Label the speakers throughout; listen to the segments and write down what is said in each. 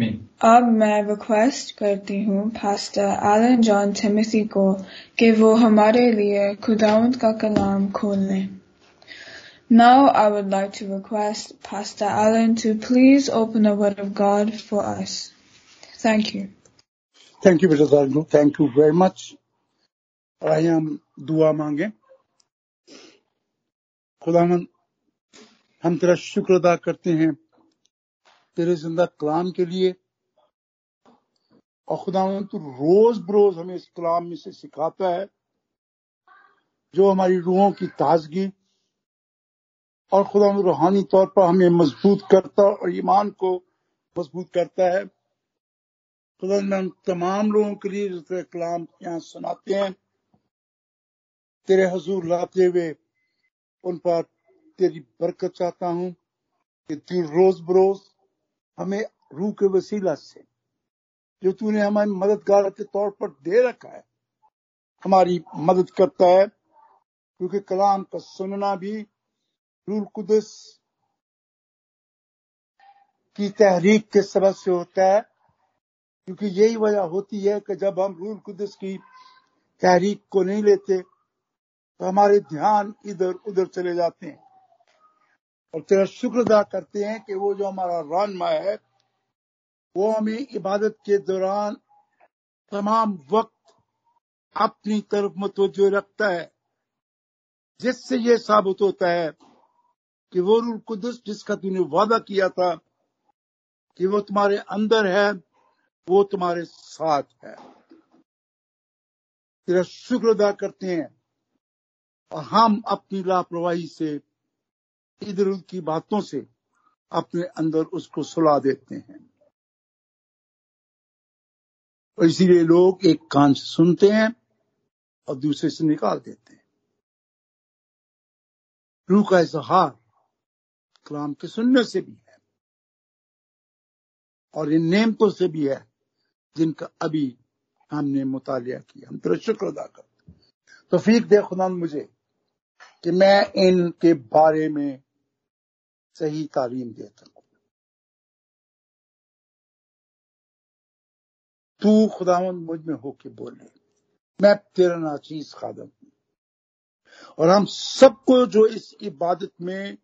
Speaker 1: आमीन
Speaker 2: अब मैं रिक्वेस्ट करती हूँ पास्टर एलन जॉन टिमोथी को कि वो हमारे लिए खुदावंत का कलाम खोल लें Now I would like to request Pastor Alan to please open the Word of God for us. Thank you.
Speaker 3: Thank you, Brother Dargo. Thank you very much. आइए हम दुआ मांगे खुदावन हम तेरा शुक्र अदा करते हैं तेरे ज़िंदा कलाम के लिए। और खुदा तू रोज बरोज हमें इस कलाम में से सिखाता है, जो हमारी रूहों की ताजगी। और खुदा रूहानी तौर पर हमें मज़बूत करता और ईमान को मज़बूत करता है। खुदा में तमाम लोगों के लिए जो तेरे कलाम यहाँ सुनाते हैं, तेरे हजूर लाते हुए, उन पर तेरी बरकत चाहता हूँ कि तू रोज बरोज हमें रूह के वसीला से, जो तूने हमारी मददगार के तौर पर दे रखा है, हमारी मदद करता है। क्योंकि कलाम का सुनना भी रूल कुदस की तहरीक के सबब से होता है। क्योंकि यही वजह होती है कि जब हम रूल कुदस की तहरीक को नहीं लेते तो हमारे ध्यान इधर उधर चले जाते हैं। और तेरा शुक्र अदा करते हैं कि वो जो हमारा रानमा है, वो हमें इबादत के दौरान तमाम वक्त अपनी तरफ़ मतवजो रखता है, जिससे ये साबित होता है कि वो रूल कुदस जिसका तूने वादा किया था कि वो तुम्हारे अंदर है, वो तुम्हारे साथ है। तेरा शुक्र अदा करते हैं और हम अपनी लापरवाही से इधर उधर की बातों से अपने अंदर उसको सुला देते हैं। और इसीलिए लोग एक कान से सुनते हैं और दूसरे से निकाल देते हैं। रूह का इजहार कलाम के सुनने से भी है और इन नेमतों से भी है जिनका अभी हमने मुतालिया किया। हम तेरा शुक्र अदा करते तो फीक दे खुदा मुझे कि मैं इनके बारे में सही तालीम दे सकूँ तू खुदावन मुझमें होके बोले, मैं तेरा नाचीज खादम। हूँ और हम सबको जो इस इबादत में,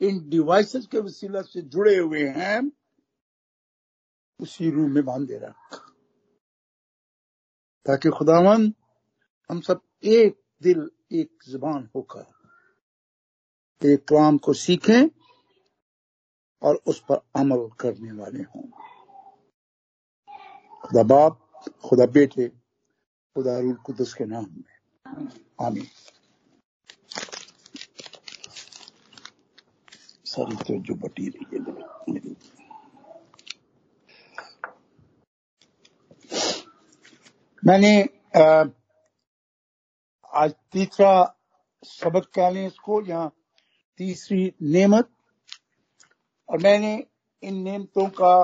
Speaker 3: इन डिवाइसेस के वसीला से जुड़े हुए हैं, उसी रूह में बांधे रख। ताकि खुदावन हम सब एक दिल, एक ज़ुबान होकर, एक कलाम को सीखें और उस पर अमल करने वाले हों। खुदा बाप, खुदा बेटे, खुदा रूल कुदस के नाम में। आमीन। सारी तो जो बटी रही है मैंने आज तीसरा सबक कह लें इसको? यहाँ तीसरी नेमत और मैंने इन नेमतों का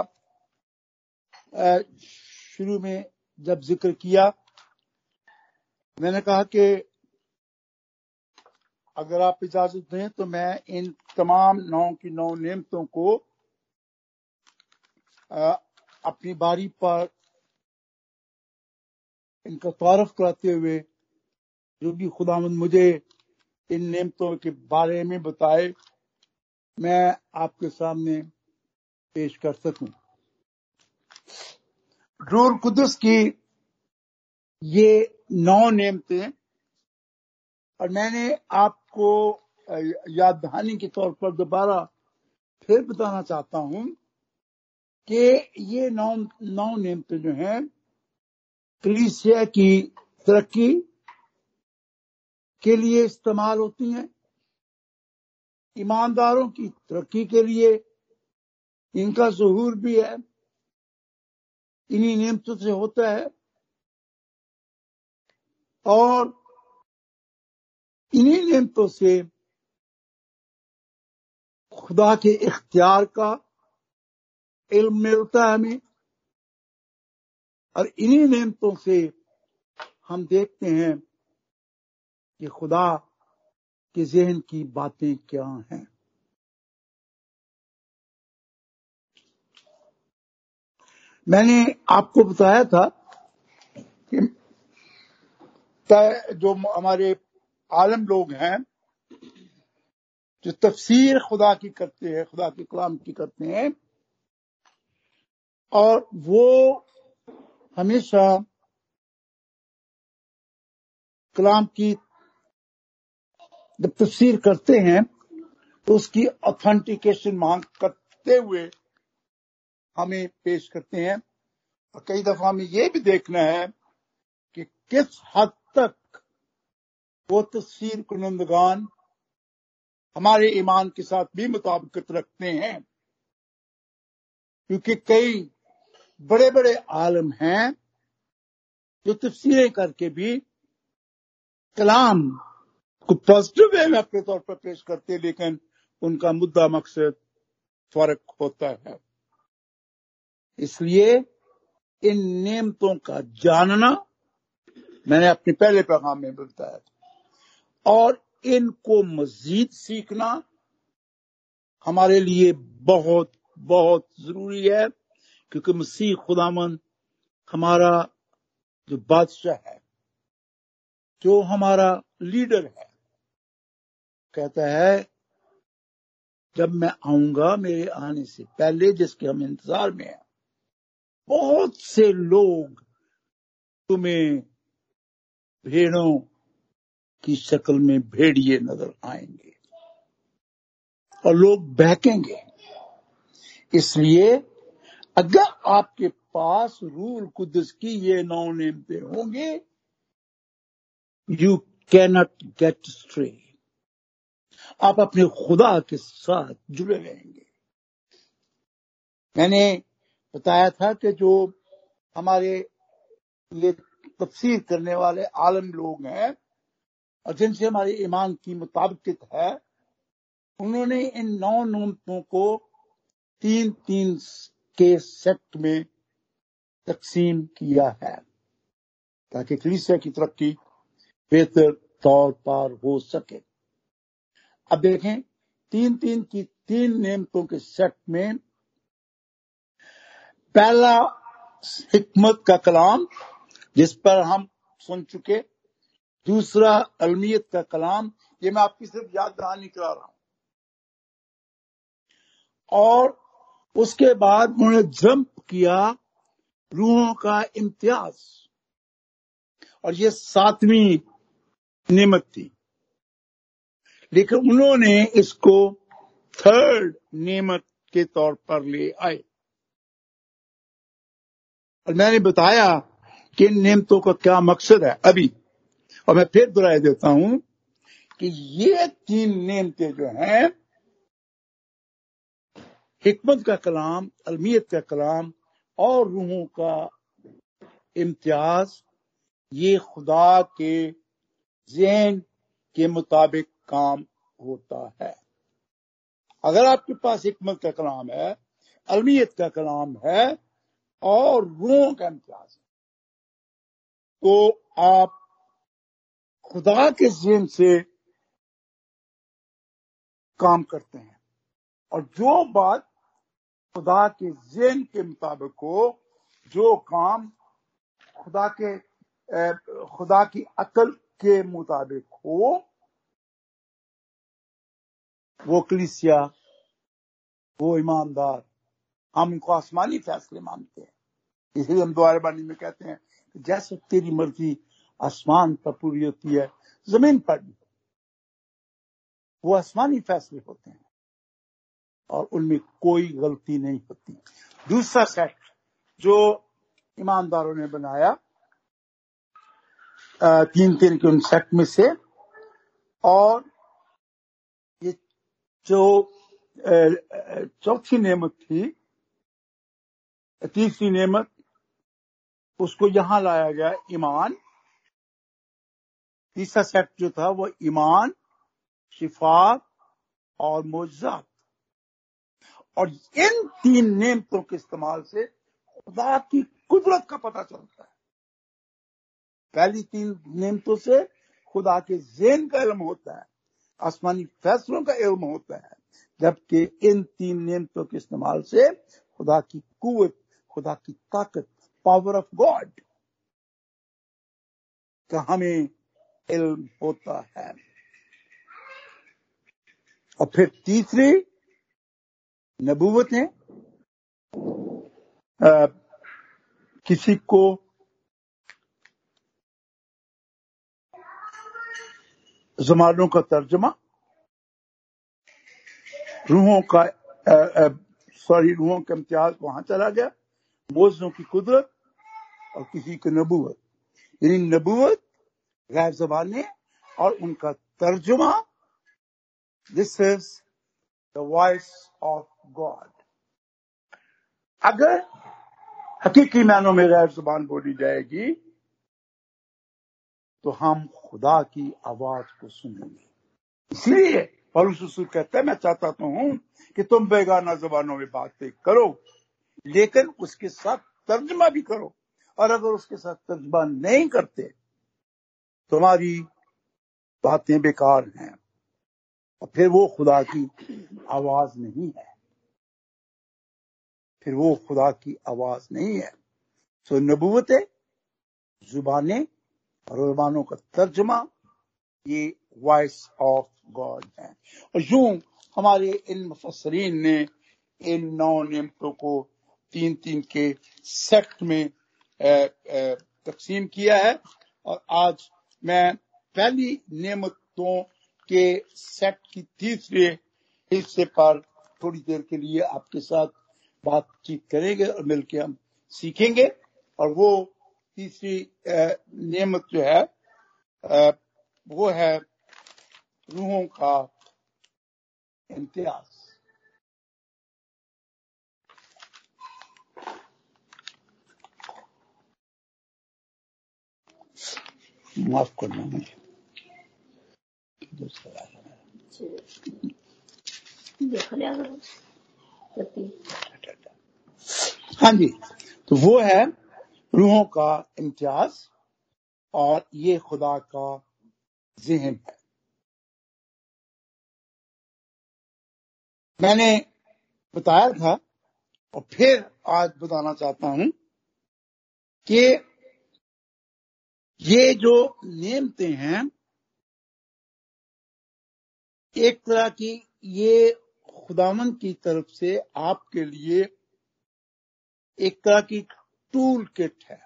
Speaker 3: शुरू में जब ज़िक्र किया, मैंने कहा कि अगर आप इजाज़त दें तो मैं इन तमाम नौ की नौ नियमतों को अपनी बारी पर इनका तारफ कराते हुए, जो भी खुदामंद मुझे इन नियमतों के बारे में बताए मैं आपके सामने पेश कर सकूँ। रूल कुदस की ये नौ नियमतें और मैंने आपको याद दहानी के तौर पर दोबारा फिर बताना चाहता हूँ कि ये नौ नौ नियमतें जो हैं, कलीसिया की तरक्की के लिए इस्तेमाल होती हैं। ईमानदारों की तरक्की के लिए इनका जहूर भी है। इन्हीं नियमतों से होता है। और इन्हीं नियमतों से खुदा के इख्तियार का इल्म मिलता है हमें। और इन्हीं नियमतों से हम देखते हैं कि खुदा के जहन की बातें क्या हैं? मैंने आपको बताया था कि जो हमारे आलम लोग हैं, जो तफसीर खुदा की करते हैं, खुदा के कलाम की करते हैं, और वो हमेशा कलाम की जब तफसीर करते हैं तो उसकी ऑथेंटिकेशन मांग करते हुए हमें पेश करते हैं। और कई दफ़ा हमें यह भी देखना है कि किस हद तक वो तफसीर कुनंदगान हमारे ईमान के साथ भी मुताबिकत रखते हैं। क्योंकि कई बड़े बड़े आलम हैं जो तफसीरें करके भी कलाम को पॉजिटिव वे में अपने तौर पर पेश करते हैं, लेकिन उनका मुद्दा मकसद फ़र्क होता है। इसलिए इन नियमतों का जानना मैंने अपने पहले पैगाम में बताया था। और इनको मजीद सीखना हमारे लिए बहुत बहुत ज़रूरी है, क्योंकि मसीह खुदामन हमारा जो बादशाह है, जो हमारा लीडर है कहता है, जब मैं आऊँगा मेरे आने से पहले जिसके हम इंतज़ार में हैं, बहुत से लोग तुम्हें भेड़ों की शक्ल में भेड़िए नज़र आएँगे और लोग बहकेंगे। इसलिए अगर आपके पास रूल कुदस की ये नौ नियमते होंगे यू कैनॉट गेट स्ट्रे आप अपने खुदा के साथ जुड़े रहेंगे। मैंने बताया था कि जो हमारे ये तफसीर करने वाले आलम लोग हैं और जिनसे हमारे ईमान की मुताबिकत है, उन्होंने इन नौ नमतों को तीन तीन के सेक्ट में तकसीम किया है, ताकि कलीसिया की तरक्की बेहतर तौर पर हो सके। अब देखें, तीन तीन की, तीन नियमतों के सेट में पहला हिकमत का कलाम, जिस पर हम सुन चुके, दूसरा अलमियत का कलाम, ये मैं आपकी सिर्फ़ याद दहानी करा रहा हूँ। और उसके बाद उन्होंने जंप किया रूहों का इम्तियाज़। और ये सातवीं नियमत थी। लेकिन उन्होंने इसको थर्ड नियमत के तौर पर ले आए। और मैंने बताया कि इन नियमतों का क्या मकसद है अभी। और मैं फिर दोहराई देता हूँ कि ये तीन नियमते जो हैं, हिकमत का कलाम, अलमियत का कलाम और रूहों का इम्तियाज़, ये खुदा के जैन के मुताबिक काम होता है। अगर आपके पास हिकमत का कलाम है, अलमियत का कलाम है, और रूहों का इम्तियाज़ है तो आप खुदा के जैन से काम करते हैं। और जो बात खुदा के जेन के मुताबिक हो, जो काम खुदा के खुदा की अकल के मुताबिक हो वो कलिसिया, वो ईमानदार। हम इनको आसमानी फैसले मानते हैं। इसलिए हम दोबारा बानी में कहते हैं जैसे तेरी मर्ज़ी, आसमान पर पूरी होती है, ज़मीन पर भी। वो आसमानी फैसले होते हैं और उनमें कोई गलती नहीं होती। दूसरा सेट जो ईमानदारों ने बनाया तीन तीन के उन सेट में से, और जो चौथी नेमत थी, तीसरी नेमत, उसको यहाँ लाया गया ईमान। तीसरा सेट जो था वो ईमान, शिफात और मोजात। और इन तीन नेमतों के इस्तेमाल से खुदा की कुदरत का पता चलता है। पहली तीन नेमतों से खुदा के जेन का इलम होता है। आसमानी फैसलों का इल्म होता है, जबकि इन तीन नियमतों के इस्तेमाल से खुदा की कुत खुदा की ताकत पावर ऑफ़ गॉड का हमें इल्म होता है। और फिर तीसरी नबूवतें किसी को जमानों का तर्जमा, रूहों का सॉरी रूहों का इम्तियाज़ वहाँ चला गया। मोजों की कुदरत और किसी की नबूवत। यानी नबूवत गैर जबाने और उनका तर्जुमा this is the voice of God अगर हकीकी मैनों में गैर ज़ुबान बोली जाएगी तो हम खुदा की आवाज़ को सुनेंगे। इसलिए पलूस रसूल कहते हैं, मैं चाहता तो हूँ कि तुम बेगाना जबानों में बातें करो, लेकिन उसके साथ तर्जमा भी करो। और अगर उसके साथ तर्जमा नहीं करते, तुम्हारी बातें बेकार हैं, और फिर वो खुदा की आवाज़ नहीं है। फिर वो खुदा की आवाज़ नहीं है। सो नबूवत, जुबानें और का तर्जमा, ये वॉइस ऑफ़ गॉड है। और यूँ हमारे इन मुफसरीन ने इन नौ नियमतों को तीन तीन के सेक्ट में तकसीम किया है। और आज मैं पहली नियमतों के सेट की तीसरे हिस्से पर थोड़ी देर के लिए आपके साथ बातचीत करेंगे और मिलकर हम सीखेंगे। और वो तीसरी नियमत जो है वो है रूहों का इम्तियाज़। माफ़ करना मुझे। हाँ जी तो वो है रूहों का इम्तियाज़ और ये खुदा का जहन है। मैंने बताया था और फिर आज बताना चाहता हूँ कि ये जो नियमते हैं, एक तरह की ये खुदामन की तरफ़ से आपके लिए एक तरह की टूल किट है।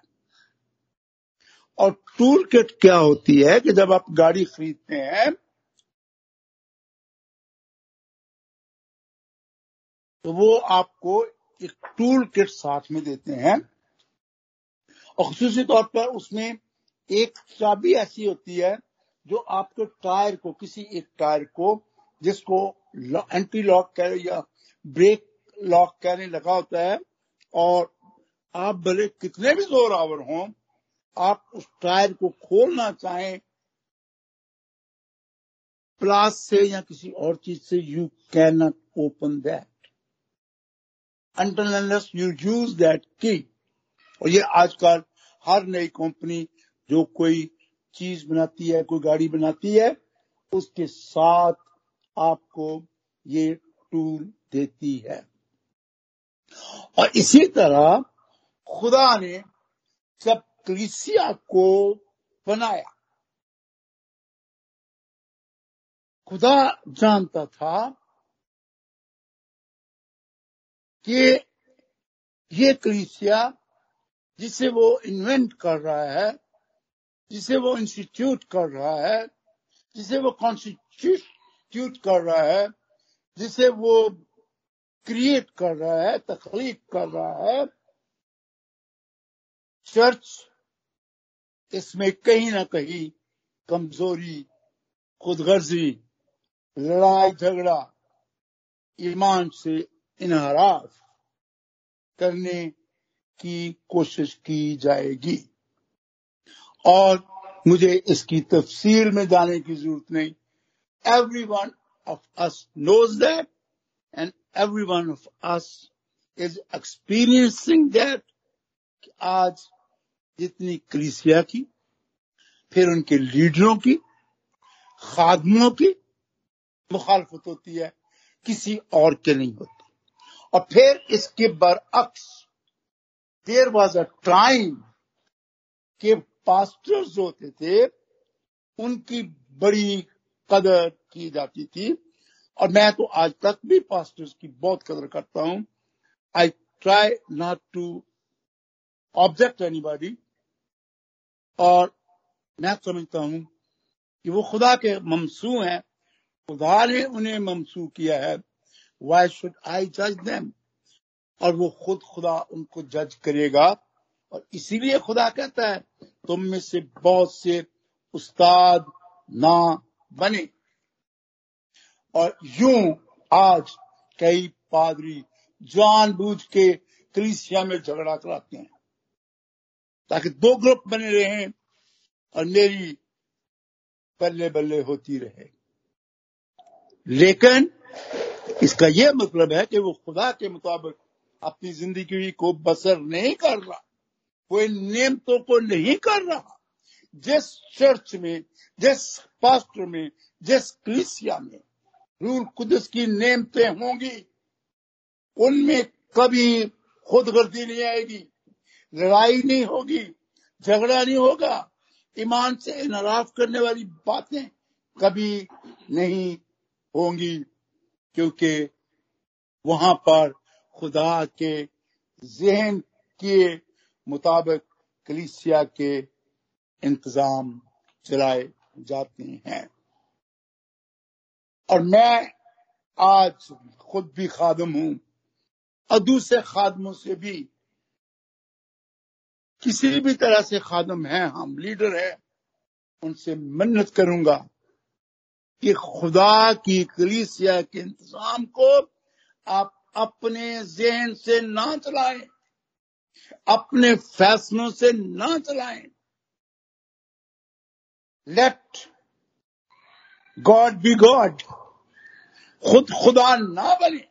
Speaker 3: और टूल किट क्या होती है कि जब आप गाड़ी खरीदते हैं तो वो आपको एक टूल किट साथ में देते हैं। और खसूसी तौर पर उसमें एक चाबी ऐसी होती है जो आपके टायर को, किसी एक टायर को, जिसको एंटी लॉक कह, या ब्रेक लॉक कहने लगा होता है, और आप भले कितने भी ज़ोर आवर हों, आप उस टायर को खोलना चाहें, प्लास से या किसी और चीज़ से you can not open that until you use that key और ये आजकल हर नई कंपनी जो कोई चीज़ बनाती है, कोई गाड़ी बनाती है, उसके साथ आपको ये टूल देती है। और इसी तरह खुदा ने जब कलिसिया को बनाया। खुदा जानता था कि ये कलिसिया जिसे वो इन्वेंट कर रहा है, जिसे वो इंस्टीट्यूट कर रहा है, जिसे वो कॉन्स्टिट्यूट कर रहा है, जिसे वो क्रिएट कर रहा है, तखलीक कर रहा है चर्च इसमें कहीं ना कहीं कमज़ोरी, खुदगर्जी लड़ाई झगड़ा ईमान से इनहराफ करने की कोशिश की जाएगी। और मुझे इसकी तफसील में जाने की ज़रूरत नहीं। Every one of us knows that and every one of us is experiencing that आज जितनी कलिसिया की, फिर उनके लीडरों की, खादमों की मुखालफत होती है, किसी और के नहीं होती। और फिर इसके बरअक्स देर वॉज़ अ टाइम के पास्टर्स होते थे, उनकी बड़ी कदर की जाती थी। और मैं तो आज तक भी पास्टर्स की बहुत कदर करता हूँ। I try not to object anybody और मैं समझता हूँ कि वो खुदा के ममसू हैं। खुदा ने उन्हें ममसू किया है। वाई शुड आई जज देम और वो खुद खुदा उनको जज करेगा। और इसीलिए खुदा कहता है, तुम में से बहुत से उस्ताद ना बने। और यूँ आज कई पादरी जानबूझ के कलिसिया में झगड़ा कराते हैं। ताकि दो ग्रुप बने रहे और मेरी बल्ले बल्ले होती रहे। लेकिन इसका यह मतलब है कि वो खुदा के मुताबिक अपनी ज़िंदगी को बसर नहीं कर रहा कोई नियमतों को नहीं कर रहा। जिस चर्च में, जिस पास्टर में, जिस क्रिसिया में रूल कुदस की नियमतें होंगी, उनमें कभी खुदगर्दी नहीं आएगी। लड़ाई नहीं होगी, झगड़ा नहीं होगा। ईमान से इनराफ करने वाली बातें कभी नहीं होंगी, क्योंकि वहाँ पर खुदा के जहन के मुताबिक कलिसिया के इंतज़ाम चलाए जाते हैं। और मैं आज खुद भी खादम हूँ और दूसरे खादमों से भी किसी भी तरह से खादम है, हम लीडर है, उनसे मन्नत करूँगा कि खुदा की कलीसिया के इंतज़ाम को आप अपने जहन से ना चलाएँ, अपने फैसलों से ना चलाएँ। लेट गॉड बी गॉड खुद खुदा ना बने,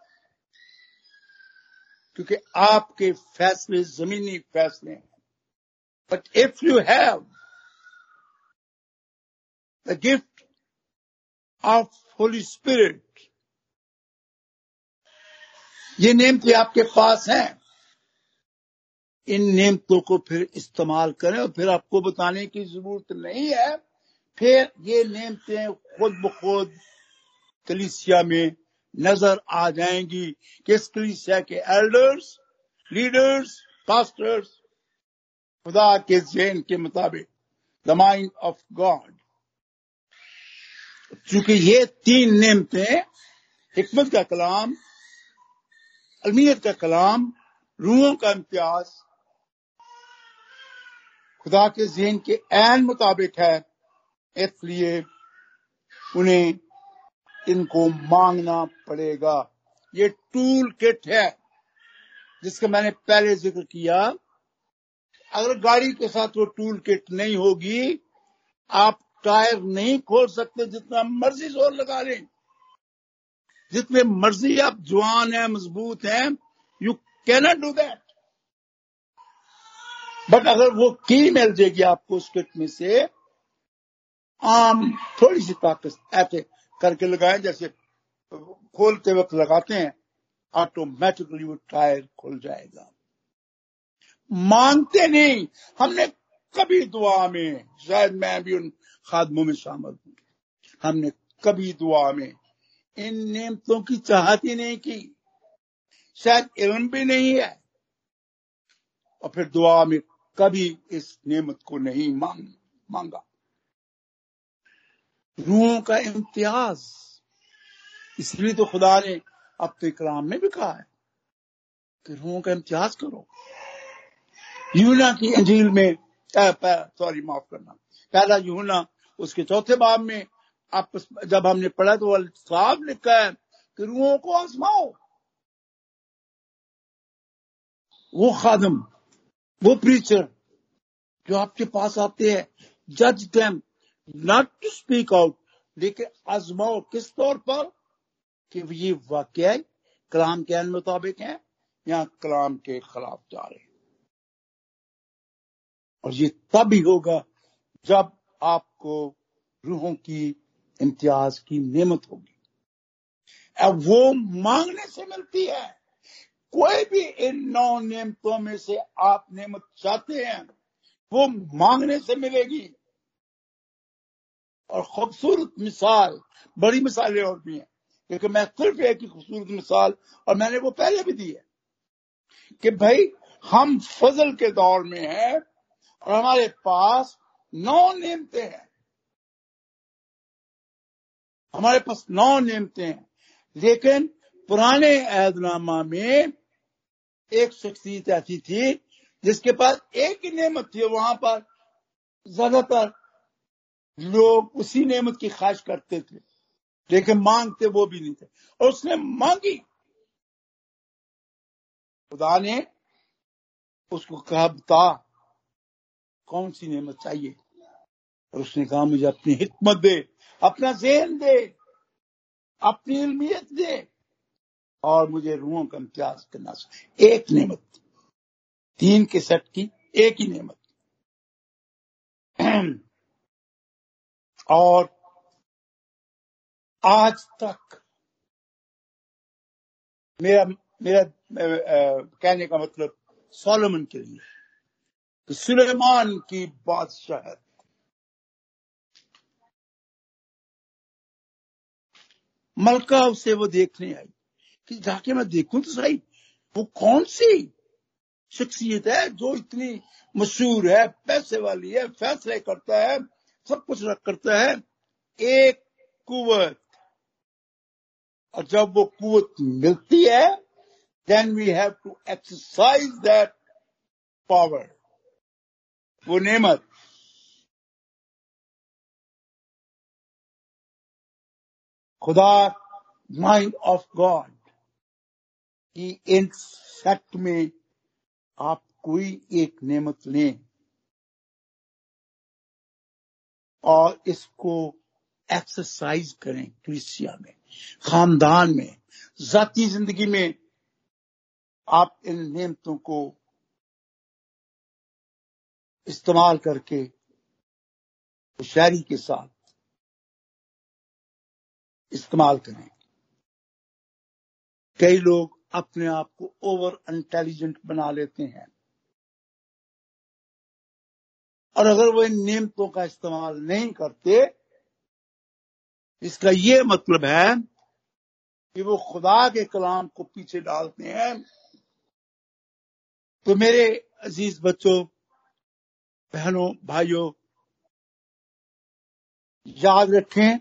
Speaker 3: क्योंकि आपके फैसले जमीनी फैसले हैं। But if you have the gift of Holy Spirit ये नेमते आपके पास हैं। इन नेमतों को फिर इस्तेमाल करें और फिर आपको बताने की ज़रूरत नहीं है। फिर ये नेमते खुद ब खुद कलिसिया में नज़र आ जाएँगी। कि इस कलिसिया के? एल्डर्स लीडर्स पास्टर्स खुदा के जैन के मुताबिक द माइंड ऑफ़ गॉड चूँकि ये तीन नेमते, हिकमत का कलाम, अलमियत का कलाम, रूहों का इम्तियाज़, खुदा के जहन के एन मुताबिक है, इसलिए उन्हें इनको मांगना पड़ेगा। ये टूल किट है, जिसका मैंने पहले ज़िक्र किया। अगर गाड़ी के साथ वो टूल किट नहीं होगी, आप टायर नहीं खोल सकते जितना मर्ज़ी ज़ोर लगा लें। जितने मर्ज़ी आप जवान हैं, मज़बूत हैं you cannot do that but अगर वो की मिल जाएगी आपको उस किट में से, आम थोड़ी सी ताकत ऐसे करके लगाएँ, जैसे खोलते वक्त लगाते हैं ऑटोमेटिकली वो टायर खुल जाएगा। मांगते नहीं। हमने कभी दुआ में, शायद मैं भी उन खादमों में शामिल हूँ। हमने कभी दुआ में इन नियमतों की चाहत ही नहीं की। शायद इल्म भी नहीं है। और फिर दुआ में कभी इस नियमत को नहीं मांग, मांगा। रूहों का इम्तियाज़। इसलिए तो खुदा ने अपने कलाम में भी कहा है कि रूहों का इम्तियाज़ करो। यूना की अंजील में सॉरी, माफ़ करना। पहला यूना उसके चौथे बाब में, आप जब हमने पढ़ा तो साफ़ लिखा है कि रूहों को आजमाओ। वो खादम, वो प्रीचर जो आपके पास आते हैं जज them not to speak out लेकिन आजमाओ किस तौर पर? कि ये वाक्य कलाम के मुताबिक है या कलाम के खिलाफ जा रहे और ये तब ही होगा जब आपको रूहों की इम्तियाज़ की नेमत होगी। अब वो मांगने से मिलती है। कोई भी इन नौ नियमतों में से आप नियमत चाहते हैं, वो मांगने से मिलेगी। और खूबसूरत मिसाल, बड़ी मिसालें और भी हैं, क्योंकि मैं सिर्फ़ एक ही खूबसूरत मिसाल, और मैंने वो पहले भी दी है कि भाई, हम फजल के दौर में हैं और हमारे पास नौ नियमते हैं। हमारे पास नौ नियमते हैं। लेकिन पुराने ऐदनामा में एक शख्सियत ऐसी थी, जिसके पास एक ही नेमत थी वहाँ पर ज़्यादातर लोग उसी नेमत की ख्वाहिश करते थे, लेकिन मांगते वो भी नहीं थे। और उसने मांगी। खुदा ने उसको कहा, बता कौन सी नेमत चाहिए? और उसने कहा, मुझे अपनी हिकमत दे, अपना जहन दे, अपनी इलमियत दे, और मुझे रूहों का इम्तियाज़ करना एक नेमत, तीन के सेट की एक ही नेमत। और आज तक मेरा मेरा कहने का मतलब सोलोमन के लिए सुलेमान की बादशाह मलका उसे वो देखने आई, कि जाके मैं देखूँ तो सही, वो कौन सी शख्सियत है जो इतनी मशहूर है, पैसे वाली है, फैसले करता है, सब कुछ रख करता है? एक कुवत। और जब वो कुवत मिलती है then we have to exercise that power वो नेमत। खुदा माइंड ऑफ़ गॉड की इन फैक्ट में आप कोई एक नेमत लें और इसको एक्सरसाइज करें क्रिसिया में, खानदान में, जाती ज़िंदगी में आप इन नियमतों को इस्तेमाल करके होशियारी के साथ इस्तेमाल करें। कई लोग अपने आप को ओवर इंटेलिजेंट बना लेते हैं। और अगर वो इन नियमतों का इस्तेमाल नहीं करते, इसका ये मतलब है कि वो खुदा के कलाम को पीछे डालते हैं। तो मेरे अज़ीज़ बच्चों बहनों, भाइयों, याद रखें,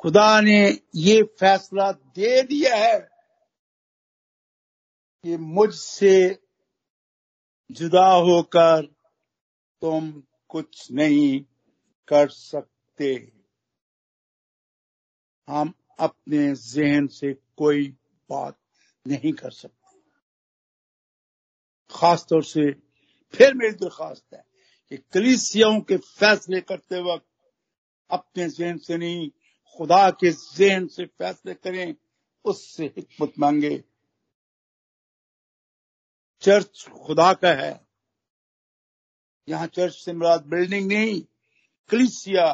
Speaker 3: खुदा ने ये फैसला दे दिया है कि मुझसे जुदा होकर तुम कुछ नहीं कर सकते। हम अपने जहन से कोई बात नहीं कर सकते। खासतौर से फिर मेरी दरखास्त है कि कलीसियाओं के फैसले करते वक्त अपने जहन से नहीं, खुदा के जहन से फैसले करें, उससे हिकमत मांगे। चर्च खुदा का है। यहाँ चर्च से मुराद बिल्डिंग नहीं, कलिसिया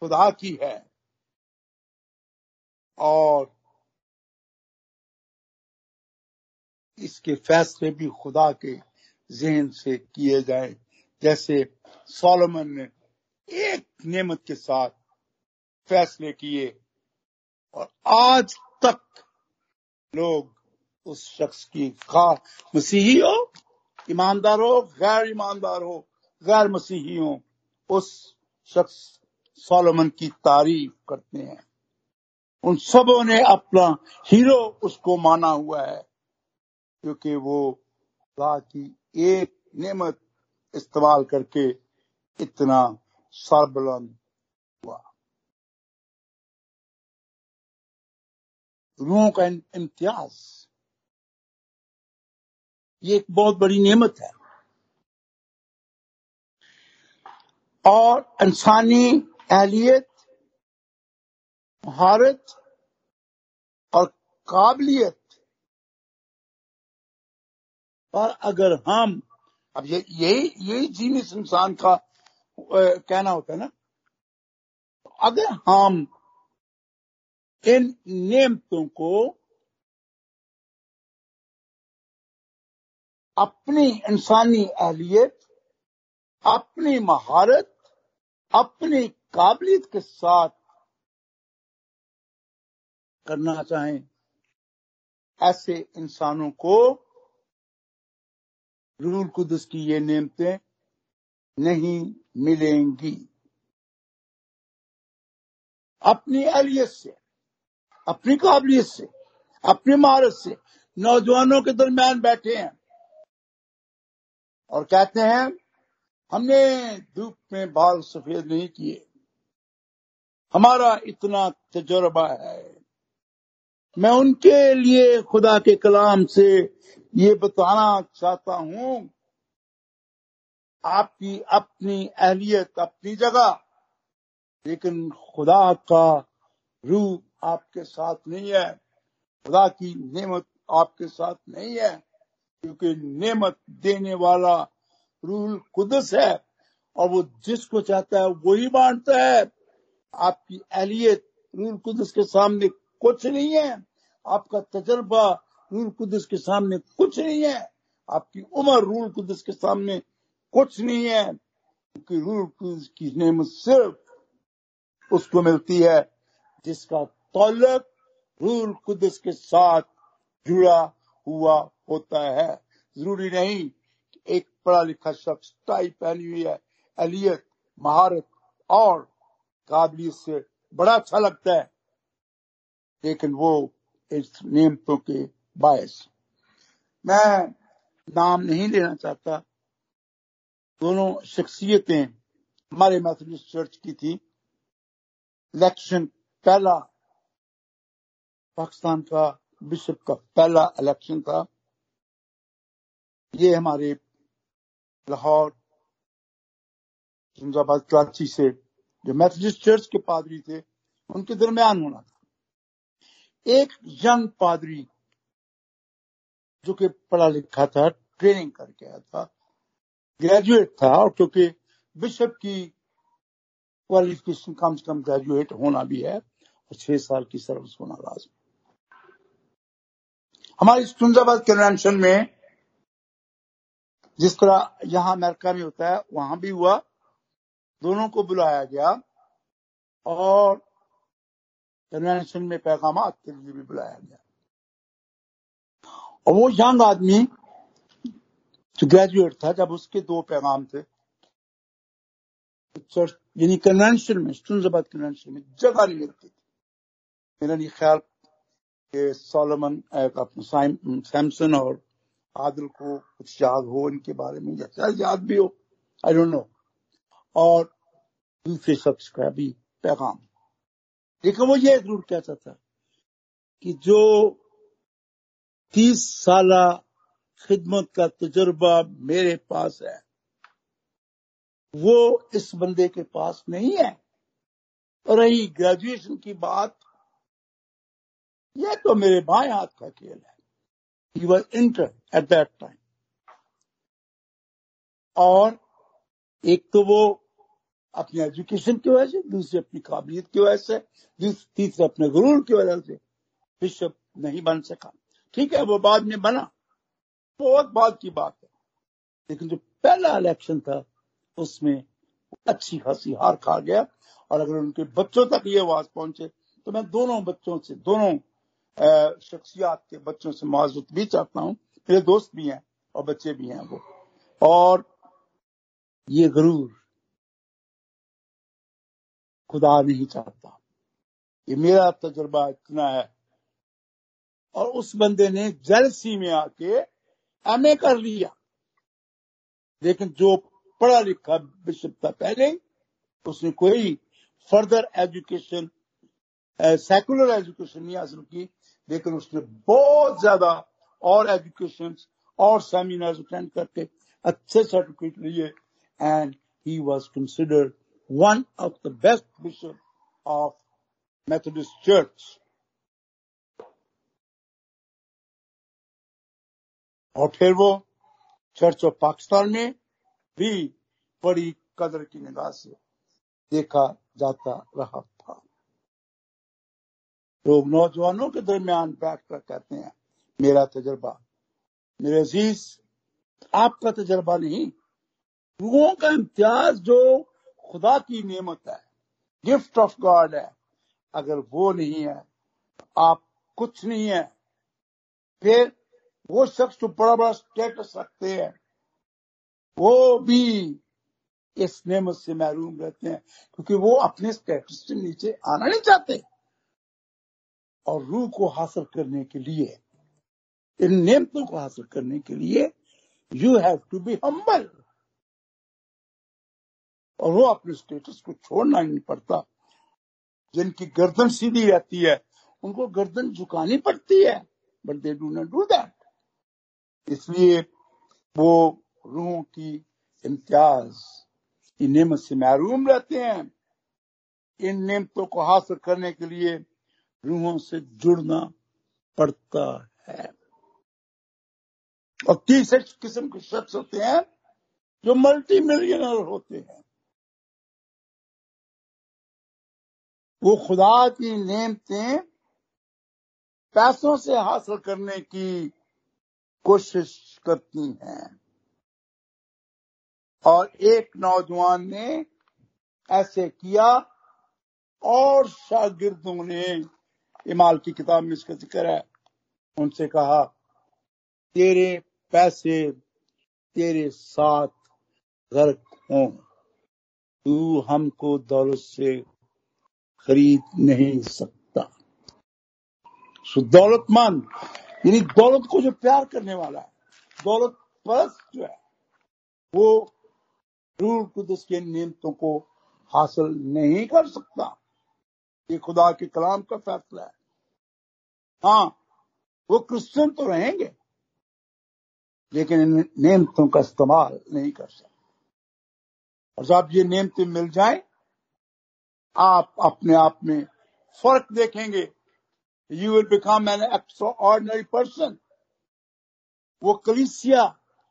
Speaker 3: खुदा की है। और इसके फैसले भी खुदा के जहन से किए जाए। जैसे सोलोमन ने एक नेमत के साथ फैसले किए और आज तक लोग उस शख्स की खा मसीही हो ईमानदार हो गैर ईमानदार हो गैर मसीही हो उस शख्स सोलोमन की तारीफ़ करते हैं। उन सबों ने अपना हीरो उसको माना हुआ है, क्योंकि वो खुदा की एक नेमत इस्तेमाल करके इतना सरबुलंद हुआ। रूहों का इम्तियाज़। ये एक बहुत बड़ी नेमत है। और इंसानी अहलियत, महारत और काबिलियत पर अगर हम अब ये, यही यही जीनिस इंसान का कहना होता है ना? अगर हम इन नियमतों को अपनी इंसानी अहलियत अपनी महारत, अपनी काबिलियत के साथ करना चाहें, ऐसे इंसानों को रूल कुदस की ये नियमतें नहीं मिलेंगी। अपनी अहलियत से, अपनी काबिलियत से, अपनी महारत से नौजवानों के दरमियान बैठे हैं। और कहते हैं, हमने धूप में बाल सफ़ेद नहीं किए। हमारा इतना तजुर्बा है। मैं उनके लिए खुदा के कलाम से ये बताना चाहता हूँ, आपकी अपनी अहलियत, अपनी जगह, लेकिन खुदा का रूह आपके साथ नहीं है। खुदा की नेमत आपके साथ नहीं है, क्योंकि नेमत देने वाला रूल कुदस है, और वो जिसको चाहता है वही बांटता है। आपकी अहलियत रूल कुदस के सामने कुछ नहीं है। आपका तजर्बा रूल कुदस के सामने कुछ नहीं है। आपकी उम्र रूल कुदस के सामने कुछ नहीं है। क्योंकि रूल कुदस की नेमत सिर्फ़ उसको मिलती है जिसका तौलक रूल कुदस के साथ जुड़ा हुआ होता है। ज़रूरी नहीं कि एक पढ़ा लिखा शख्स टाई पहनी हुई है, अलियत, महारत और काबिलियत से बड़ा अच्छा लगता है। लेकिन वो इस नियमतों के बायस। मैं नाम नहीं लेना चाहता। दोनों शख्सियतें हमारे मैथोडिस्ट चर्च की थी। इलेक्शन पहला पाकिस्तान का बिशप का पहला इलेक्शन था। ये हमारे लाहौर, जिंदाबाद, कराची से जो मैथोडिस्ट चर्च के पादरी थे, उनके दरमियान होना था। एक यंग पादरी जो कि पढ़ा लिखा था ट्रेनिंग करके आया था। ग्रेजुएट था और क्योंकि बिशप की क्वालिफिकेशन कम से कम ग्रेजुएट होना भी है और छह साल की सर्विस होना लाजमी। हमारी सुंजाबाद कन्वेंशन में जिस तरह यहाँ अमेरिका में होता है, वहाँ भी हुआ। दोनों को बुलाया गया और कन्वेंशन में पैगाम के लिए भी बुलाया गया। और वो यंग आदमी जो ग्रेजुएट था जब उसके दो पैगाम थे चर्च यानी कन्वेंशन में सुंजाबाद कन्वेंशन में जगह नहीं मिलती थी मेरा नहीं ख्याल कि सोलोमन सैमसन और आदिल को कुछ याद हो इनके बारे में या शायद याद भी हो आई डोंट नो और दूसरे शख्स का भी पैगाम लेकिन वो ये ज़रूर कहता था कि जो तीस साल खिदमत का तजुर्बा मेरे पास है। वो इस बंदे के पास नहीं है। और रही ग्रेजुएशन की बात, यह तो मेरे बाएँ हाथ का खेल है। He was inter at that time और एक तो वो अपनी एजुकेशन की वजह से, दूसरी अपनी काबिलियत की वजह से तीसरे अपने गुरूर की वजह से, बिशप नहीं बन सका। ठीक है, वो बाद में बना। बहुत बाद की बात है। लेकिन जो पहला इलेक्शन था, उसमें अच्छी खासी हार खा गया और अगर उनके बच्चों तक ये आवाज़ पहुँचे तो मैं दोनों बच्चों से, दोनों शख्सियात के बच्चों से माजूत भी चाहता हूँ। मेरे दोस्त भी हैं और बच्चे भी हैं वो। और ये गरूर खुदा नहीं चाहता। ये मेरा तजुर्बा इतना है और उस बंदे ने जेलसी में आके एम कर लिया। लेकिन जो पढ़ा लिखा बिशप था पहले, उसने कोई फर्दर एजुकेशन सेकुलर एजुकेशन नहीं हासिल की, लेकिन उसने बहुत ज़्यादा और एजुकेशन और सेमिनार अटेंड करके अच्छे सर्टिफिकेट लिए and he was considered one of the best bishop of Methodist church और फिर वो चर्च ऑफ़ पाकिस्तान में भी बड़ी कदर की निगाह से देखा जाता रहा था। लोग नौजवानों के दरमियान बैठ कर कहते हैं, मेरा तजर्बा, मेरे अज़ीज़, आपका तजर्बा नहीं। लोगों का इम्तियाज़ जो खुदा की नेमत है, गिफ्ट ऑफ़ गॉड है, अगर वो नहीं है, आप कुछ नहीं है, फिर वो शख्स जो बड़ा बड़ा स्टेटस रखते हैं, वो भी इस नेमत से महरूम रहते हैं, क्योंकि वो अपने स्टेटस से नीचे आना नहीं चाहते। और रूह को हासिल करने के लिए, इन नेमतों को हासिल करने के लिए you have to be humble और वो अपने स्टेटस को छोड़ना नहीं पड़ता। जिनकी गर्दन सीधी रहती है, उनको गर्दन झुकानी पड़ती है but they do not do that इसलिए वो रूहों की इम्तियाज़ इन नियमत से महरूम रहते हैं। इन नियमतों को हासिल करने के लिए रूहों से जुड़ना पड़ता है। और तीसरे किस्म के शख्स होते हैं जो मल्टी मिलियनर होते हैं। वो खुदा की नेमतें पैसों से हासिल करने की कोशिश करती हैं। और एक नौजवान ने ऐसे किया और शागिर्दों ने इमाल की किताब में इसका ज़िक्र है। उनसे कहा, तेरे पैसे, तेरे साथ गर्क हों। तू हमको दौलत से खरीद नहीं सकता। सो दौलतमंद यानी दौलत को जो प्यार करने वाला है, दौलत परस्त जो है, वो रूल कुदस के नियमतों को हासिल नहीं कर सकता। ये खुदा के कलाम का फैसला है। हाँ वो क्रिश्चियन तो रहेंगे, लेकिन इन नियमतों का इस्तेमाल नहीं कर सकते। और जब ये नियमतें मिल जाए, आप अपने आप में फ़र्क देखेंगे। Will become an extraordinary person वो कलिसिया,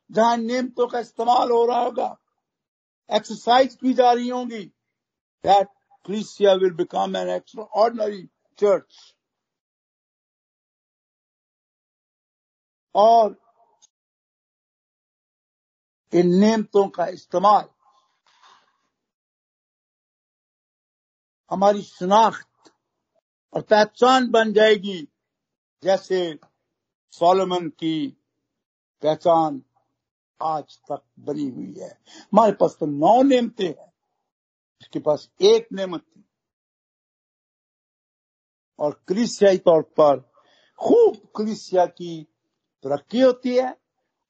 Speaker 3: जहाँ नियमतों का इस्तेमाल हो रहा होगा एक्सरसाइज की जा रही होंगी दैट कलिसिया will become an extraordinary church और इन नियमतों का इस्तेमाल, हमारी शनाख्त और पहचान बन जाएगी जैसे सोलमन की पहचान आज तक बनी हुई है। हमारे पास तो नौ नियमते हैं उसके पास एक नियमत थी। और क्रिसियाई तौर पर खूब क्रिसिया की तरक्की होती है,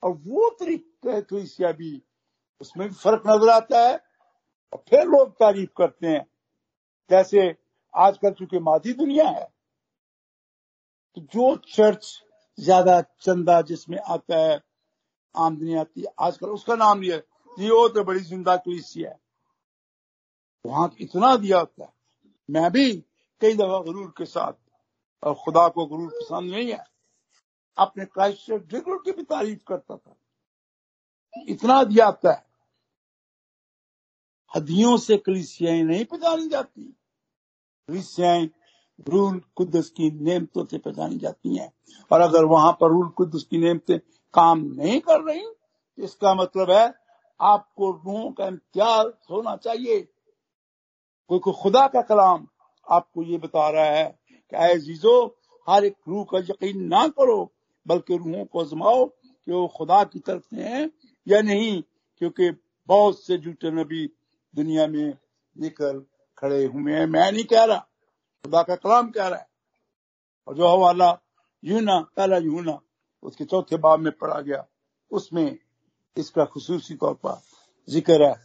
Speaker 3: और वो तरीका क्रिसिया भी, उसमें भी फ़र्क नज़र आता है, और फिर लोग तारीफ़ करते हैं। कैसे आजकल चूँकि माधी दुनिया है तो जो चर्च ज़्यादा चंदा जिसमें आता है, आमदनी आती है, आजकल उसका नाम लिया ये तो बड़ी ज़िंदा कलीसिया है। वहाँ इतना दिया होता है। मैं भी कई दफ़ा गुरूर के साथ, और खुदा को गुरूर पसंद नहीं है, अपने क्राइस्ट की भी तारीफ़ करता था। इतना दिया होता है। हदियों से कलिसियाएँ नहीं पहचानी जाती। कलिसियाएँ रूल कुदस की नेमतों से पहचानी जाती हैं। और अगर वहाँ पर रूल कुदस की नेमतें काम नहीं कर रही तो इसका मतलब है आपको रूहों का इम्तियाज़ होना चाहिए। कोई खुदा का कलाम आपको ये बता रहा है कि आए जीजो हर एक रूह का यकीन ना करो, बल्कि रूहों को आजमाओ कि वो खुदा की तरफ़ से हैं या नहीं, क्योंकि बहुत से झूठे नबी दुनिया में निकल खड़े हुए हैं। मैं नहीं कह रहा, खुदा का कलाम कह रहा है। और जो हवाला यूना पहला यूना उसके चौथे बाब में पढ़ा गया। उसमें इसका खसूसी तौर पर ज़िक्र है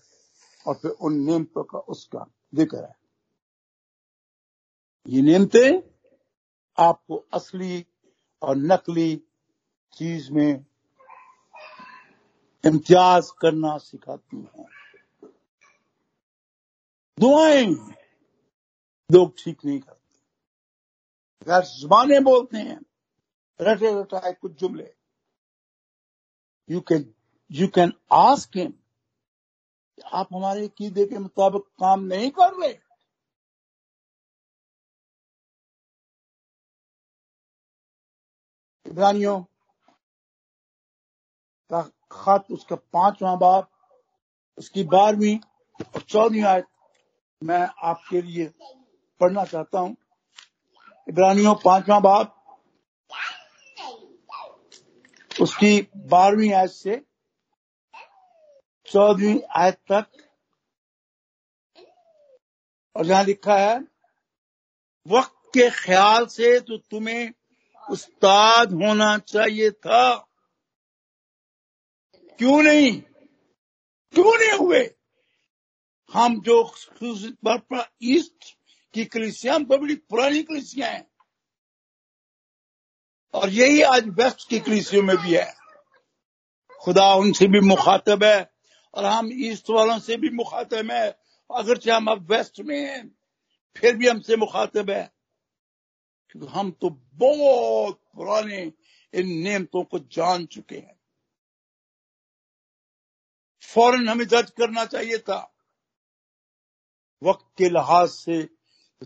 Speaker 3: और फिर उन नियमतों का उसका ज़िक्र है। ये नियमते आपको असली और नकली चीज़ में इम्तियाज़ करना सिखाती हैं। दुआएँ लोग ठीक नहीं करते। गैर जुबाने बोलते हैं, रटे रटाए कुछ जुमले you can you can ask him आप हमारे कीदे के मुताबिक काम नहीं कर रहे। इब्रानियों का खत उसका पांचवा बाप उसकी बारहवीं और चौदहवीं आयत मैं आपके लिए पढ़ना चाहता हूँ। इब्रानियों पांचवा बाप उसकी बारहवीं आयत से चौदहवीं आयत तक। और जहाँ लिखा है, वक्त के ख्याल से तो तुम्हें उस्ताद होना चाहिए था। क्यों नहीं? क्यों नहीं हुए? हम जो ईस्ट की कलिसिया हम तो बड़ी पुरानी कलिसिया है। और यही आज वेस्ट की कलिसियों में भी है। खुदा उनसे भी मुखातब है और हम ईस्ट वालों से भी मुखातब है। अगरचे हम अब वेस्ट में हैं, फिर भी हमसे मुखातब है। क्योंकि हम तो बहुत पुराने इन नियमतों को जान चुके हैं। फ़ौरन हमें जज करना चाहिए था। वक्त के लिहाज से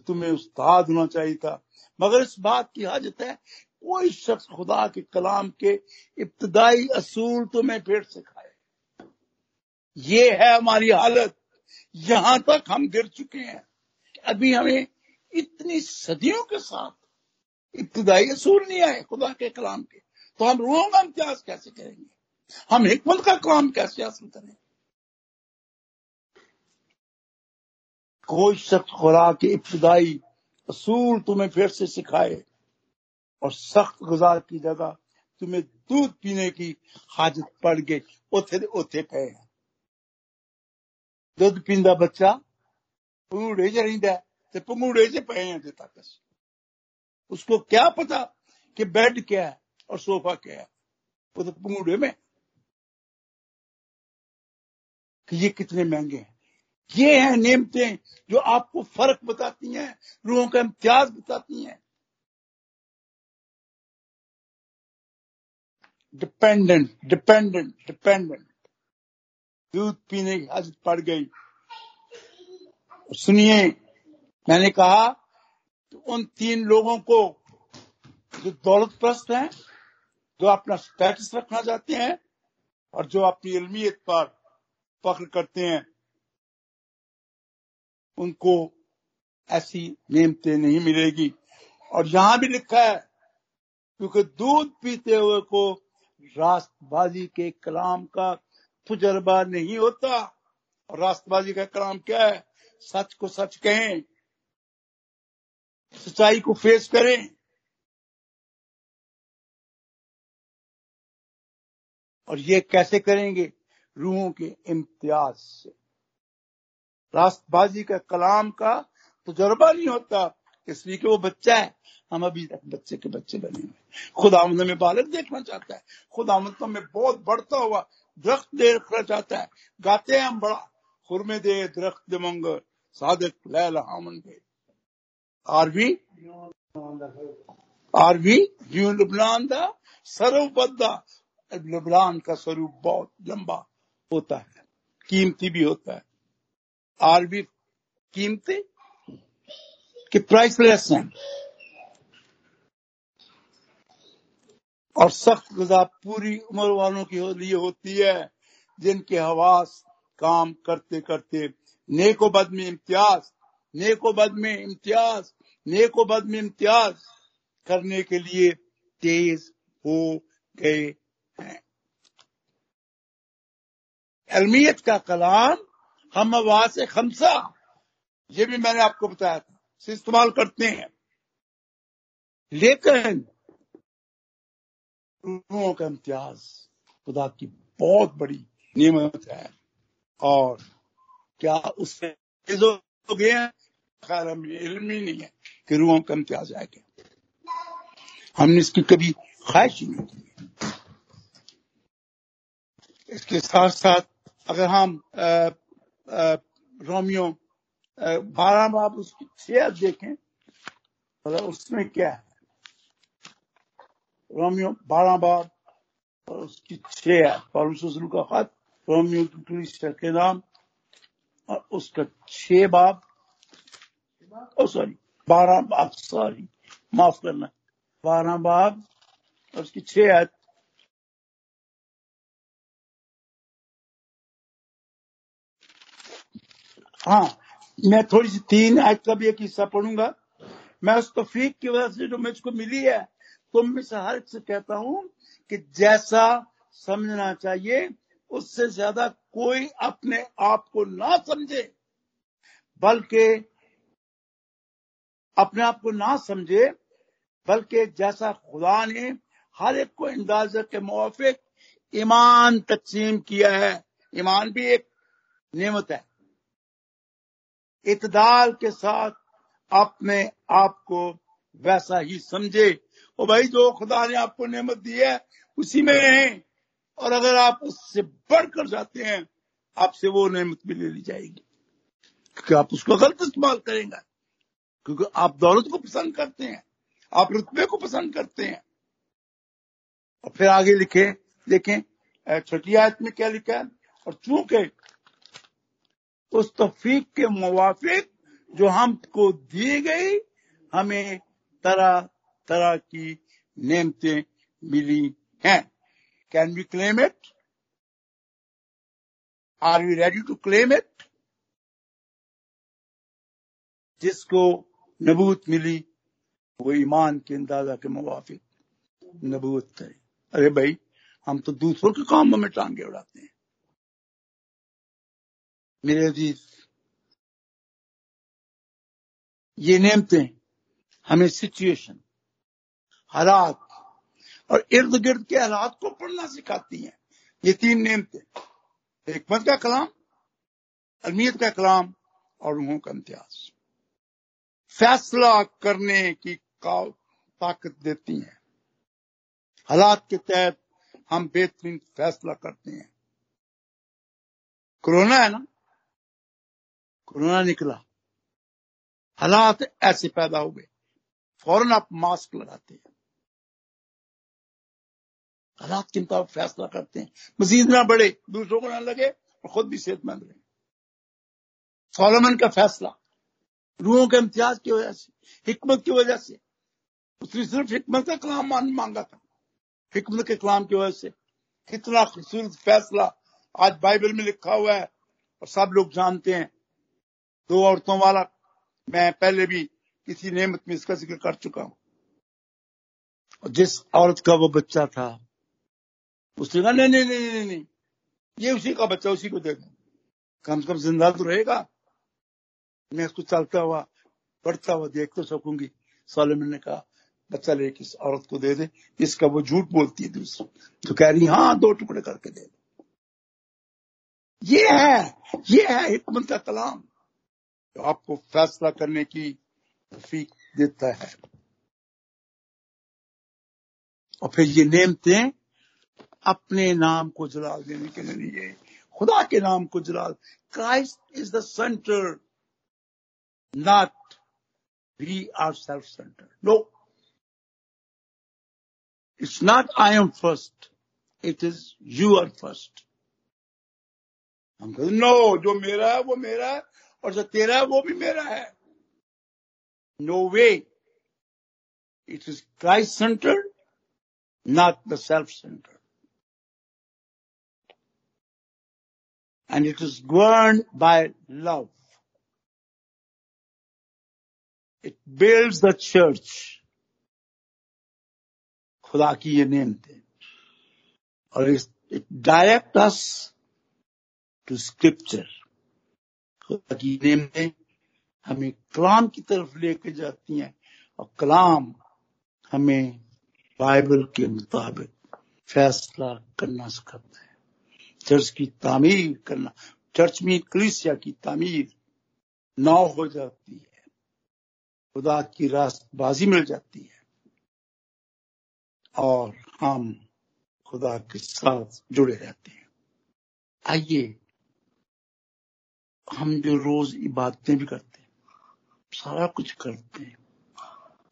Speaker 3: तुम्हें उस्ताद होना चाहिए था। मगर इस बात की हाजत है, कोई शख्स खुदा के कलाम के इब्तदाई असूल तुम्हें फिर सिखाए ये है हमारी हालत। यहाँ तक हम गिर चुके हैं अभी हमें इतनी सदियों के साथ इब्तदाई असूल नहीं आए खुदा के कलाम के। तो हम रूहों का इम्तियाज़ कैसे करेंगे? हम हिकमत का कलाम कैसे हासिल करें? कोई शख्स खुदा के इब्तदाई असूल तुम्हें फिर से सिखाए और सख्त गुजार की जगह तुम्हें दूध पीने की हाजत पड़ गई। ओथे ओथे पे। दुध पींदा बच्चा पंगूड़े च रहिंदा ते पंगूड़े च पे हैं अजे तक। उसको क्या पता कि बेड क्या है और सोफा क्या है। वो तो पंगूड़े में। कि ये कितने महँगे हैं। ये हैं नियमतें जो आपको फ़र्क बताती हैं, रूहों का इम्तियाज़ बताती हैं। डिपेंडेंट डिपेंडेंट डिपेंडेंट दूध पीने की आदत पड़ गई। सुनिए, मैंने कहा तो उन तीन लोगों को जो दौलत प्रस्त हैं, जो अपना स्टेटस रखना चाहते हैं और जो अपनी इलमियत पर फख्र करते हैं उनको ऐसी नियमतें नहीं मिलेगी। और यहाँ भी लिखा है, क्योंकि दूध पीते हुए को रास्तबाजी के कलाम का तजर्बा नहीं होता। और रास्तबाजी का कलाम क्या है? सच को सच कहें, सच्चाई को फेस करें। और ये कैसे करेंगे? रूहों के इम्तियाज़ से। रास्तबाजी का कलाम का तजर्बा नहीं होता इसलिए कि वो बच्चा है। हम अभी तक बच्चे के बच्चे बने हुए खुदा में बालक देखना चाहता है। खुदा में बहुत बढ़ता हुआ दरख्त देखना चाहता है। गाते हैं हम बड़ा। खुरमे दे, दरख्त मंगर सादक लैला हामन दे। आरवी? आरवी? जीव लुबलान का स्वरूप लुबनान का स्वरूप बहुत लंबा होता है। कीमती भी होता है। आरवी कीमती कि प्राइसलेस हैं। और सख्त गजा पूरी उम्र वालों के लिए होती है, जिनके हवास काम करते करते नेको बद में इम्तियाज़, नेको बद में इम्तियाज़, नेको बद में इम्तियाज़ करने के लिए तेज हो गए हैं। अलमियत का कलाम हम आवाज़ खमसा। ये भी मैंने आपको बताया था। से इस्तेमाल करते हैं। लेकिन रूहों का इम्तियाज़ खुदा की बहुत बड़ी नियमत है। और क्या उससे हो खैर, हमें इल्म ही नहीं है कि रूहों का इम्तियाज़ आएगा हमने इसकी कभी ख्वाहिश ही नहीं की। इसके साथ साथ अगर हम रोमियो बारह बाप उसकी छह देखें मतलब उसमें क्या है? रोमियो, बारह बाप और उसकी छह पॉलुसलू का खत रोमियो की के नाम, और उसका छह बाप ओ, सॉरी, बारह बाप सॉरी, माफ़ करना, बारह बाप और उसकी छह है हाँ मैं थोड़ी सी तीन आज का भी एक हिस्सा पढ़ूँगा। मैं उस तफीक की वजह से जो मुझको मिली है तुम में से हर से कहता हूँ कि जैसा समझना चाहिए, उससे ज़्यादा कोई अपने आप को ना समझे, बल्कि अपने आप को ना समझे, बल्कि जैसा खुदा ने हर एक को अंदाज़ा के मुआफिक ईमान तकसीम किया है। ईमान भी एक नेमत है। इतदाल के साथ अपने आप को वैसा ही समझे। और भाई जो खुदा ने आपको नेमत दी है, उसी में रहें और अगर आप उससे बढ़कर जाते हैं, आपसे वो नेमत भी ले ली जाएगी। क्योंकि आप उसको गलत इस्तेमाल करेंगे। क्योंकि आप दौलत को पसंद करते हैं, आप रुतबे को पसंद करते हैं। और फिर आगे लिखे, देखें छठी आयत में क्या लिखा है? और चूँकि उस तफीक के मुवाफिक जो हमको दी गई हमें तरह तरह की नेमतें मिली हैं। Can we claim it are you ready to claim it जिसको नबूत मिली, वो ईमान के अंदाज़ा के मुवाफिक नबूत करे अरे भाई, हम तो दूसरों के कामों में टांगे उड़ाते हैं। मेरे अज़ीज़, ये नेमतें हमें सिचुएशन हालात और इर्द गिर्द के हालात को पढ़ना सिखाती हैं। ये तीन नेमतें, हिकमत का कलाम अलमियत का कलाम और रूहों का इम्तियाज़। फैसला करने की ताकत देती हैं। हालात के तहत हम बेहतरीन फैसला करते हैं। कोरोना है ना? कोरोना निकला। हालात ऐसे पैदा हुए। फ़ौरन आप मास्क लगाते हैं। हालात के मुताबिक फैसला करते हैं। मजीद ना बढ़े, दूसरों को ना लगे और खुद भी सेहतमंद रहे। सोलमन का फैसला रूहों के इम्तियाज़ की वजह से, हिकमत की वजह से। उसने सिर्फ़ हिकमत का कलाम मांगा था। हिकमत के कलाम की वजह से। कितना खूबसूरत फैसला आज बाइबल में लिखा हुआ है और सब लोग जानते हैं। दो औरतों वाला, मैं पहले भी किसी नेमत में इसका ज़िक्र कर चुका हूँ। जिस औरत का वो बच्चा था, उसने कहा, नहीं नहीं नहीं नहीं ये उसी का बच्चा, उसी को दे दो कम से कम ज़िंदा तो रहेगा। मैं उसको चलता हुआ, पढ़ता हुआ देख तो सकूँगी। सोलेमन ने कहा, बच्चा लेके इस औरत को दे दे इसका वो झूठ बोलती है दूसरी। तो कह रही हाँ दो टुकड़े करके दे दो। ये है ये है हिकमत का कलाम। आपको फैसला करने की तफीक देता है। और फिर ये नेमते अपने नाम को जलाल देने के लिए। खुदा के नाम को जलाल। Christ is the center not we are self center no it's not I am first it is you are first हम नो जो मेरा है, वो मेरा है और जो तेरा है वो भी मेरा है no way it is Christ centered not the self-centered. And it is governed by love. It builds the church. खुदा की ये नेम थे और it direct us to scripture की नेमतें हमें कलाम की तरफ़ लेके जाती हैं और कलाम हमें बाइबल के मुताबिक फैसला करना सिखाता है। चर्च की तामीर करना, चर्च में कलिसिया की तामीर नौ हो जाती है। खुदा की रास्तबाजी मिल जाती है। और हम खुदा के साथ जुड़े रहते हैं। आइए हम जो रोज इबादतें भी करते हैं सारा कुछ करते हैं।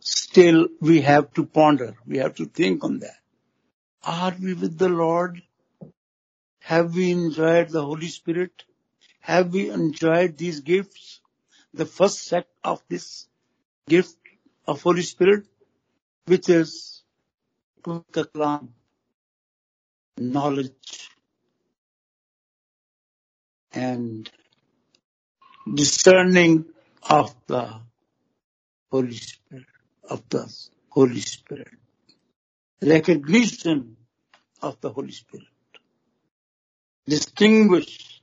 Speaker 3: Still we have to ponder we have to think on that are we with the Lord have we enjoyed the Holy Spirit have we enjoyed these gifts the first set of this gift of Holy Spirit is the Kalam, knowledge, and discerning of the Holy Spirit, of the Holy Spirit, recognition of the Holy Spirit, distinguish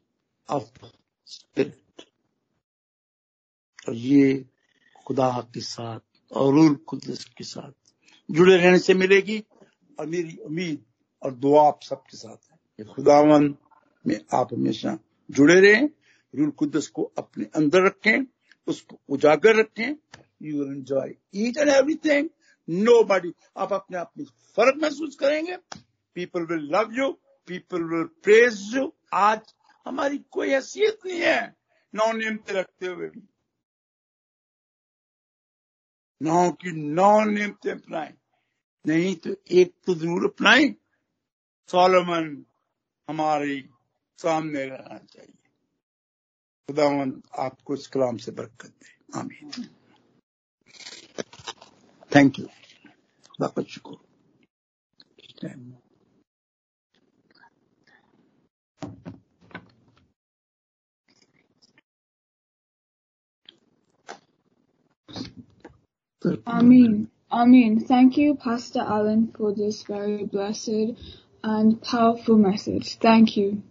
Speaker 3: of the Spirit. और ये खुदा के साथ और rule कुदस के साथ जुड़े रहने से मिलेगी और मेरी उम्मीद और दुआ आप सबके साथ है खुदावन में आप हमेशा जुड़े रहें रूल कुदस को अपने अंदर रखें, उसको उजागर रखें। You enjoy each and everything nobody आप अपने आप में फ़र्क महसूस करेंगे। People will love you people will praise you आज हमारी कोई हैसियत नहीं है। नौ नियमते रखते हुए भी। नौ की नौ नियमते अपनाए। नहीं तो एक तो ज़रूर अपनाए। सोलमन हमारी सामने रहना चाहिए। खुदावन आपको इस कलाम से बरकत दे आमीन थैंक यू खुदा का शुक्र
Speaker 2: Amen. Amen. Thank you, Pastor Allen, for this very blessed and powerful message. Thank you.